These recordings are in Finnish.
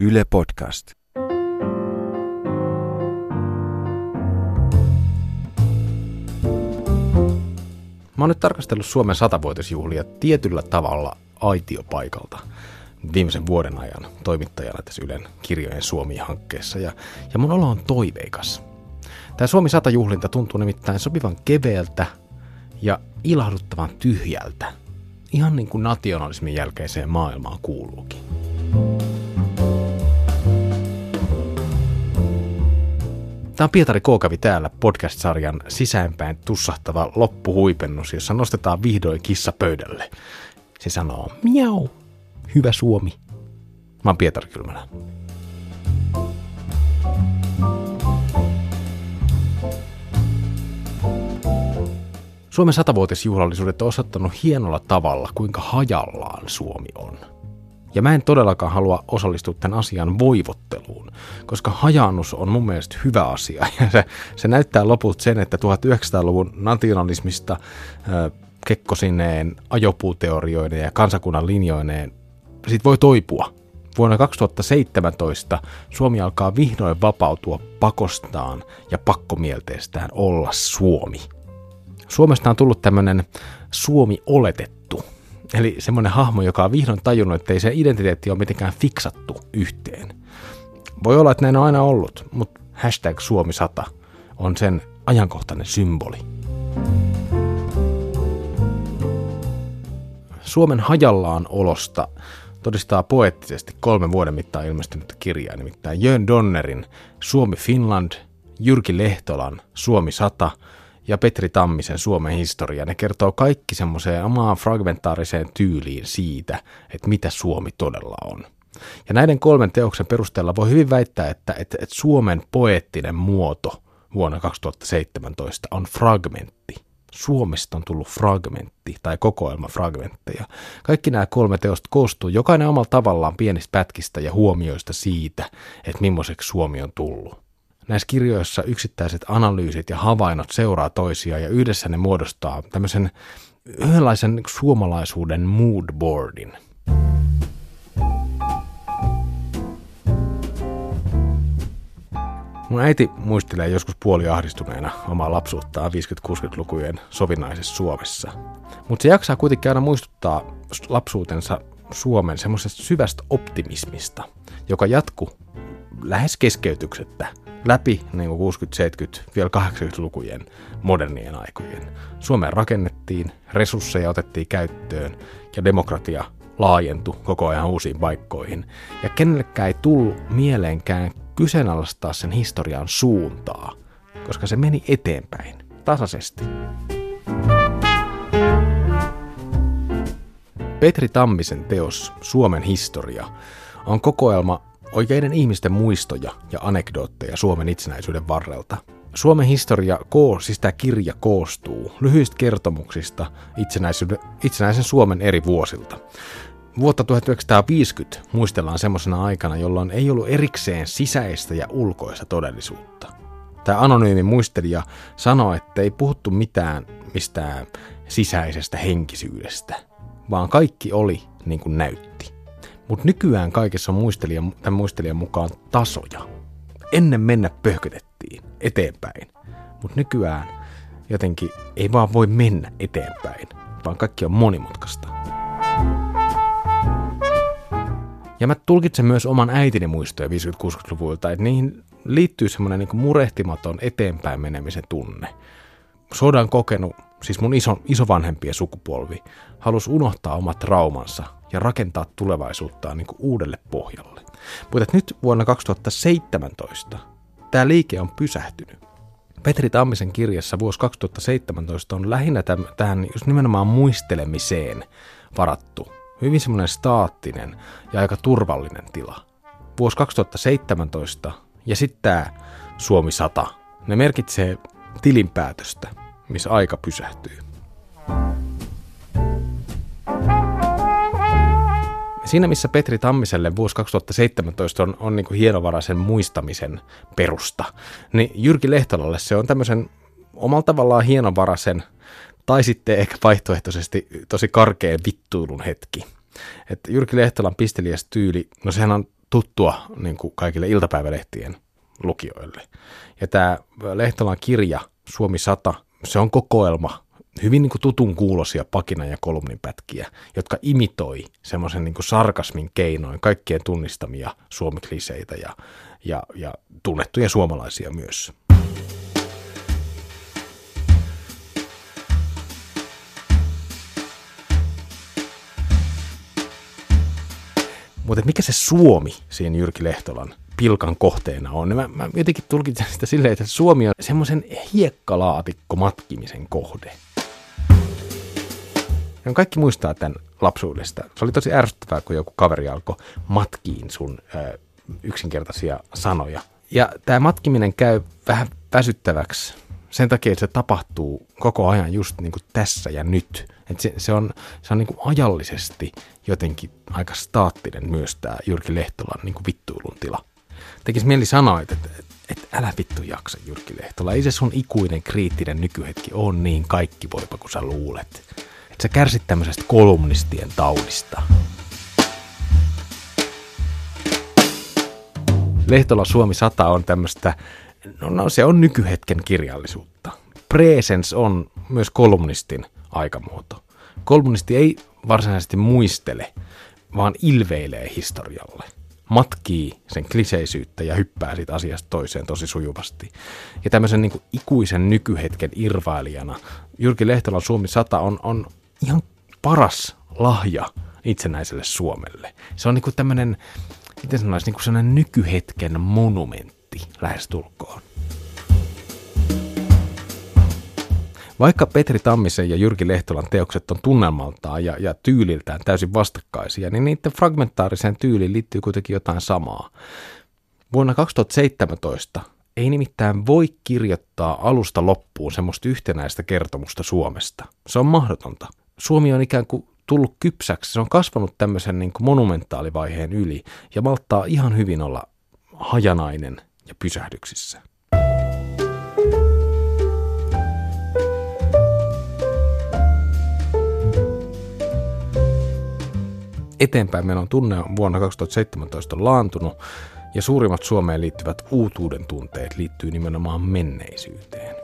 Yle Podcast. Mä oon nyt tarkastellut Suomen satavuotisjuhlia tietyllä tavalla aitiopaikalta viimeisen vuoden ajan toimittajana tässä Ylen kirjojen Suomi-hankkeessa ja, ja mun olo on toiveikas. Tämä Suomi 100 juhlinta tuntuu nimittäin sopivan keveältä ja ilahduttavan tyhjältä, ihan niin kuin nationalismin jälkeiseen maailmaan kuuluukin. Tämä on Pietari Kookavi täällä podcast-sarjan sisäänpäin tussahtava loppuhuipennus, jossa nostetaan vihdoin kissa pöydälle. Se sanoo, miau, hyvä Suomi. Mä oon Pietari Kylmälä. Suomen satavuotisjuhlallisuudet on osoittanut hienolla tavalla, kuinka hajallaan Suomi on. Ja mä en todellakaan halua osallistua tämän asian voivotteluun, koska hajannus on mun mielestä hyvä asia. Ja se, se näyttää loput sen, että 1900-luvun nationalismista äh, kekkosineen, ajopuuteorioineen ja kansakunnan linjoineen sit voi toipua. Vuonna 2017 Suomi alkaa vihdoin vapautua pakostaan ja pakkomielteestään olla Suomi. Suomesta on tullut tämmöinen Suomi oletettu. Eli semmoinen hahmo, joka on vihdoin tajunnut, että ei se identiteetti ole mitenkään fiksattu yhteen. Voi olla, että näin on aina ollut, mutta hashtag Suomi 100 on sen ajankohtainen symboli. Suomen hajallaan olosta todistaa poeettisesti kolmen vuoden mittaan ilmestynyt kirjaa, nimittäin Jön Donnerin Suomi Finland, Jyrki Lehtolan Suomi 100 ja Petri Tammisen Suomen historia. Ne kertoo kaikki semmoiseen omaan fragmentaariseen tyyliin siitä, että mitä Suomi todella on. Ja näiden kolmen teoksen perusteella voi hyvin väittää, että, että, että Suomen poeettinen muoto vuonna 2017 on fragmentti. Suomesta on tullut fragmentti tai kokoelma fragmentteja. Kaikki nämä kolme teosta koostuu jokainen omalla tavallaan pienistä pätkistä ja huomioista siitä, että millaiseksi Suomi on tullut. Näissä kirjoissa yksittäiset analyysit ja havainnot seuraa toisiaan ja yhdessä ne muodostaa tämmöisen yhdenlaisen suomalaisuuden moodboardin. Mun äiti muistelee joskus puoliahdistuneena omaa lapsuuttaan 50-60-lukujen sovinnaisessa Suomessa. Mutta se jaksaa kuitenkin aina muistuttaa lapsuutensa Suomen semmoisesta syvästä optimismista, joka jatku lähes keskeytyksettä läpi niin 60-, 70-, vielä 80-lukujen modernien aikojen. Suomeen rakennettiin, resursseja otettiin käyttöön ja demokratia laajentui koko ajan uusiin paikkoihin. Ja kenellekään ei tullut mieleenkään kyseenalaistaa sen historian suuntaa, koska se meni eteenpäin tasaisesti. Petri Tammisen teos Suomen historia on kokoelma oikeiden ihmisten muistoja ja anekdootteja Suomen itsenäisyyden varrelta. Suomen historia, siis tämä kirja koostuu lyhyistä kertomuksista itsenäisen Suomen eri vuosilta. Vuotta 1950 muistellaan semmoisena aikana, jolloin ei ollut erikseen sisäistä ja ulkoista todellisuutta. Tämä anonyymi muistelija sanoi, että ei puhuttu mitään mistään sisäisestä henkisyydestä, vaan kaikki oli niin kuin näytti. Mutta nykyään kaikessa on muistelijan, tämän muistelijan mukaan tasoja. Ennen mennä pöhkötettiin eteenpäin, mutta nykyään jotenkin ei vaan voi mennä eteenpäin, vaan kaikki on monimutkaista. Ja mä tulkitsen myös oman äitini muistoja 50-60-luvulta, että niihin liittyy semmoinen niin murehtimaton eteenpäin menemisen tunne. Sodan kokenut, siis mun iso, isovanhempien sukupolvi, halusi unohtaa omat traumansa ja rakentaa tulevaisuuttaan niin uudelle pohjalle. Mutta nyt vuonna 2017 tämä liike on pysähtynyt. Petri Tammisen kirjassa vuosi 2017 on lähinnä tähän just nimenomaan muistelemiseen varattu hyvin semmoinen staattinen ja aika turvallinen tila. Vuosi 2017 ja sitten tämä Suomi 100, ne merkitsee tilinpäätöstä, missä aika pysähtyy. Siinä missä Petri Tammiselle vuosi 2017 on, on niin kuin hienovaraisen muistamisen perusta, niin Jyrki Lehtolalle se on tämmöisen omalla tavallaan hienovaraisen tai sitten ehkä vaihtoehtoisesti tosi karkeen vittuilun hetki. Että Jyrki Lehtolan pisteliäs tyyli, no sehän on tuttua niin kuin kaikille iltapäivälehtien lukijoille. Ja tämä Lehtolan kirja Suomi 100, se on kokoelma hyvin niin kuin tutun kuulosia pakina- ja kolumninpätkiä, jotka imitoi semmoisen niin sarkasmin keinoin kaikkien tunnistamia suomikliseitä ja, ja, ja tunnettuja suomalaisia myös. Mutta mikä se Suomi siinä Jyrki Lehtolan pilkan kohteena on? Mä, mä jotenkin tulkitsen sitä silleen, että Suomi on semmoisen hiekkalaatikko matkimisen kohde. Ja kaikki muistaa tämän lapsuudesta. Se oli tosi ärsyttävää, kun joku kaveri alkoi matkiin sun ö, yksinkertaisia sanoja. Ja tämä matkiminen käy vähän väsyttäväksi sen takia, että se tapahtuu koko ajan just niin kuin tässä ja nyt. Et se, se on, se on niin kuin ajallisesti jotenkin aika staattinen myös tämä Jyrki Lehtolan niin kuin vittuilun tila. Tekisi mieli sanoa, että, että, että älä vittu jaksa Jyrki Lehtola. Ei se sun ikuinen kriittinen nykyhetki on niin kaikki voipa kuin sä luulet. Että sä kärsit tämmöisestä kolumnistien taudista. Lehtola Suomi 100 on tämmöistä, no, no se on nykyhetken kirjallisuutta. Presence on myös kolumnistin aikamuoto. Kolumnisti ei varsinaisesti muistele, vaan ilveilee historialle. Matkii sen kliseisyyttä ja hyppää siitä asiasta toiseen tosi sujuvasti. Ja tämmöisen niin ikuisen nykyhetken irvailijana Jyrki Lehtolan Suomi 100 on, on ihan paras lahja itsenäiselle Suomelle. Se on niin kuin tämmöinen, miten sanoisi, niin kuin sellainen nykyhetken monumentti lähestulkoon. Vaikka Petri Tammisen ja Jyrki Lehtolan teokset on tunnelmaltaan ja, ja tyyliltään täysin vastakkaisia, niin niiden fragmentaariseen tyyliin liittyy kuitenkin jotain samaa. Vuonna 2017 ei nimittäin voi kirjoittaa alusta loppuun semmoista yhtenäistä kertomusta Suomesta. Se on mahdotonta. Suomi on ikään kuin tullut kypsäksi, se on kasvanut tämmöisen niin kuin monumentaalivaiheen yli ja malttaa ihan hyvin olla hajanainen ja pysähdyksissä. eteenpäin tunne on vuonna 2017 laantunut ja suurimmat Suomeen liittyvät uutuuden tunteet liittyy nimenomaan menneisyyteen.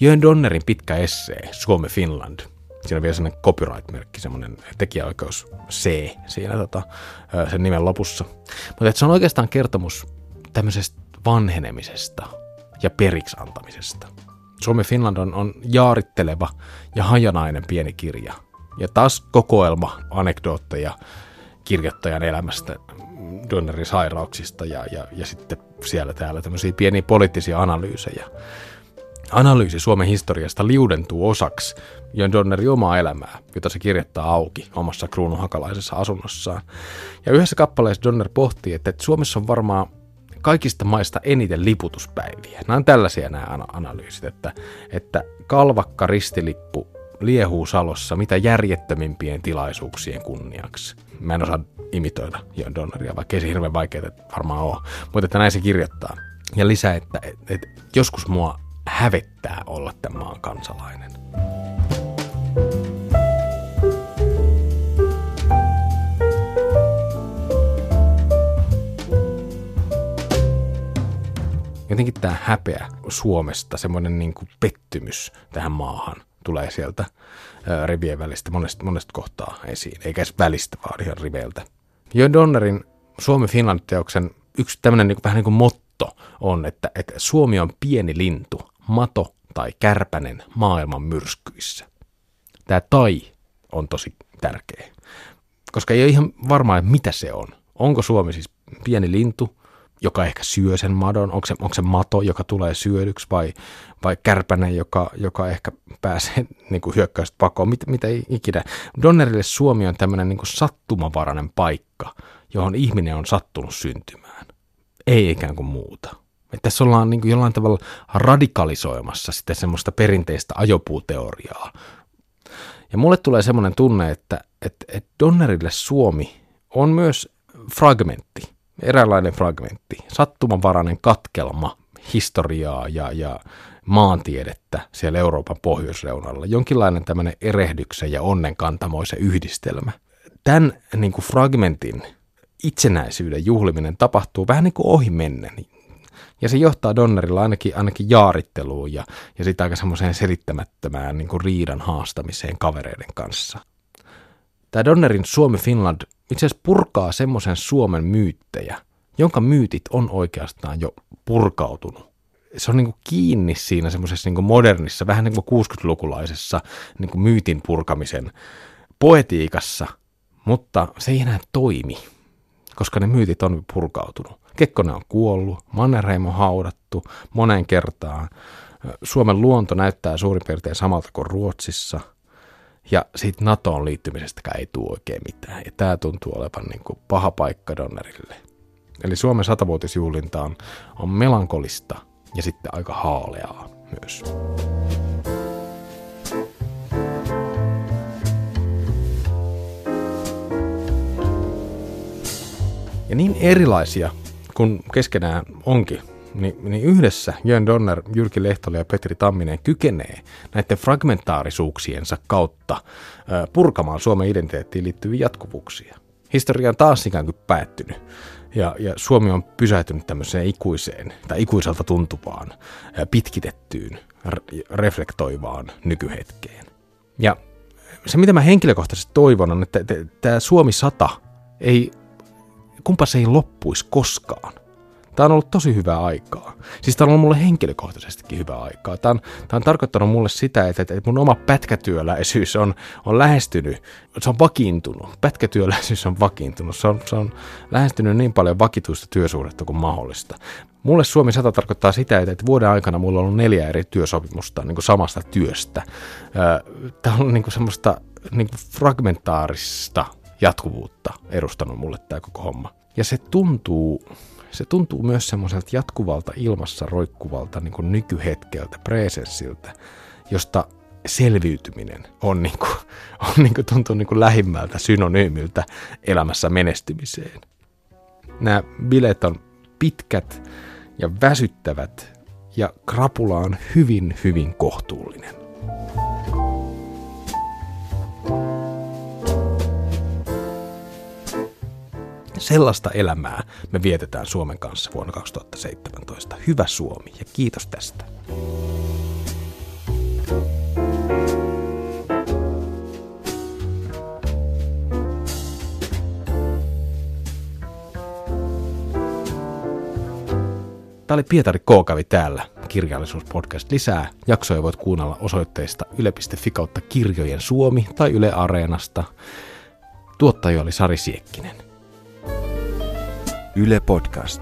Jön Donnerin pitkä essee Suomi Finland. Siinä on vielä sellainen copyright-merkki, semmoinen tekijäoikeus C siinä tota, sen nimen lopussa. Mutta se on oikeastaan kertomus tämmöisestä vanhenemisesta ja periksi antamisesta. Suomi Finland on, on jaaritteleva ja hajanainen pieni kirja. Ja taas kokoelma anekdootteja kirjoittajan elämästä, Donnerin sairauksista ja, ja, ja sitten siellä täällä tämmöisiä pieniä poliittisia analyysejä. Analyysi Suomen historiasta liudentuu osaksi Jön Donnerin omaa elämää, jota se kirjoittaa auki omassa kruunuhakalaisessa asunnossaan. Ja yhdessä kappaleessa Donner pohtii, että Suomessa on varmaan kaikista maista eniten liputuspäiviä. Nämä on tällaisia nämä analyysit, että, että kalvakka ristilippu liehuu salossa mitä järjettömimpien tilaisuuksien kunniaksi. Mä en osaa imitoida Jon Donneria, vaikka ei se hirveän vaikeaa varmaan ole. Mutta että näin se kirjoittaa. Ja lisää, että, että, että joskus mua hävettää olla tämän maan kansalainen. jotenkin tämä häpeä Suomesta, semmoinen niin kuin pettymys tähän maahan tulee sieltä rivien välistä monesta, monesta kohtaa esiin, eikä edes välistä, vaan ihan riveiltä. Jo Donnerin Suomi-Finland-teoksen yksi tämmöinen niin kuin, vähän niin kuin motto on, että, että Suomi on pieni lintu, mato tai kärpänen maailman myrskyissä. Tämä tai on tosi tärkeä, koska ei ole ihan varmaa, mitä se on. Onko Suomi siis pieni lintu, joka ehkä syö sen madon, onko se, onko se mato, joka tulee syödyksi vai, vai kärpänen, joka, joka ehkä pääsee niin kuin hyökkäystä pakoon, mitä, mitä ikinä. Donnerille Suomi on tämmöinen niin kuin sattumavarainen paikka, johon ihminen on sattunut syntymään, ei ikään kuin muuta. Että tässä ollaan niin kuin jollain tavalla radikalisoimassa sitten semmoista perinteistä ajopuuteoriaa. Ja mulle tulee semmoinen tunne, että, että, että Donnerille Suomi on myös fragmentti – eräänlainen fragmentti, sattumanvarainen katkelma historiaa ja, ja maantiedettä siellä Euroopan pohjoisreunalla. Jonkinlainen tämmöinen erehdyksen ja onnenkantamoisen yhdistelmä. Tämän niin kuin fragmentin itsenäisyyden juhliminen tapahtuu vähän niin kuin ohi mennen. Ja se johtaa Donnerilla ainakin, ainakin jaaritteluun ja, ja sitten aika semmoiseen selittämättömään niin kuin riidan haastamiseen kavereiden kanssa. Tämä Donnerin Suomi-Finland itse asiassa purkaa semmoisen Suomen myyttejä, jonka myytit on oikeastaan jo purkautunut. Se on niin kuin kiinni siinä semmoisessa niin modernissa, vähän niin kuin 60-lukulaisessa niin kuin myytin purkamisen poetiikassa, mutta se ei enää toimi, koska ne myytit on purkautunut. Kekkonen on kuollut, Mannerheim on haudattu moneen kertaan. Suomen luonto näyttää suurin piirtein samalta kuin Ruotsissa. Ja siitä NATOon liittymisestäkään ei tule oikein mitään. Ja tämä tuntuu olevan niin kuin paha paikka Donnerille. Eli Suomen satavuotisjuhlinta on, on melankolista ja sitten aika haaleaa myös. Ja niin erilaisia kun keskenään onkin, niin, niin yhdessä Jön Donner, Jyrki Lehtola ja Petri Tamminen kykenee näiden fragmentaarisuuksiensa kautta purkamaan Suomen identiteettiin liittyviä jatkuvuuksia. Historia on taas ikään kuin päättynyt ja, ja Suomi on pysähtynyt tämmöiseen ikuiseen tai ikuiselta tuntuvaan, pitkitettyyn, reflektoivaan nykyhetkeen. Ja se, mitä mä henkilökohtaisesti toivon, on, että tämä Suomi 100 ei kumpa se ei loppuisi koskaan. Tämä on ollut tosi hyvää aikaa. Siis tämä on ollut mulle henkilökohtaisestikin hyvää aikaa. Tämä on, tämä on tarkoittanut mulle sitä, että, että mun oma pätkätyöläisyys on, on lähestynyt, se on vakiintunut. Pätkätyöläisyys on vakiintunut. Se on, se on lähestynyt niin paljon vakituista työsuhdetta kuin mahdollista. Mulle Suomi 100 tarkoittaa sitä, että vuoden aikana mulla on ollut neljä eri työsopimusta niin kuin samasta työstä. Tämä on niin kuin semmoista niin kuin fragmentaarista jatkuvuutta edustanut mulle tämä koko homma. Ja se tuntuu, se tuntuu myös semmoiselta jatkuvalta ilmassa roikkuvalta niin kuin nykyhetkeltä, presenssiltä, josta selviytyminen on, niin kuin, on niin kuin, tuntuu niin kuin lähimmältä synonyymiltä elämässä menestymiseen. Nämä bileet on pitkät ja väsyttävät ja krapula on hyvin, hyvin kohtuullinen. Sellaista elämää me vietetään Suomen kanssa vuonna 2017. Hyvä Suomi ja kiitos tästä. Tämä oli Pietari K. kävi täällä, kirjallisuuspodcast. Lisää jaksoja voit kuunnella osoitteista yle.fi kautta kirjojen Suomi tai Yle Areenasta. Tuottaja oli Sari Siekkinen. Yle Podcast.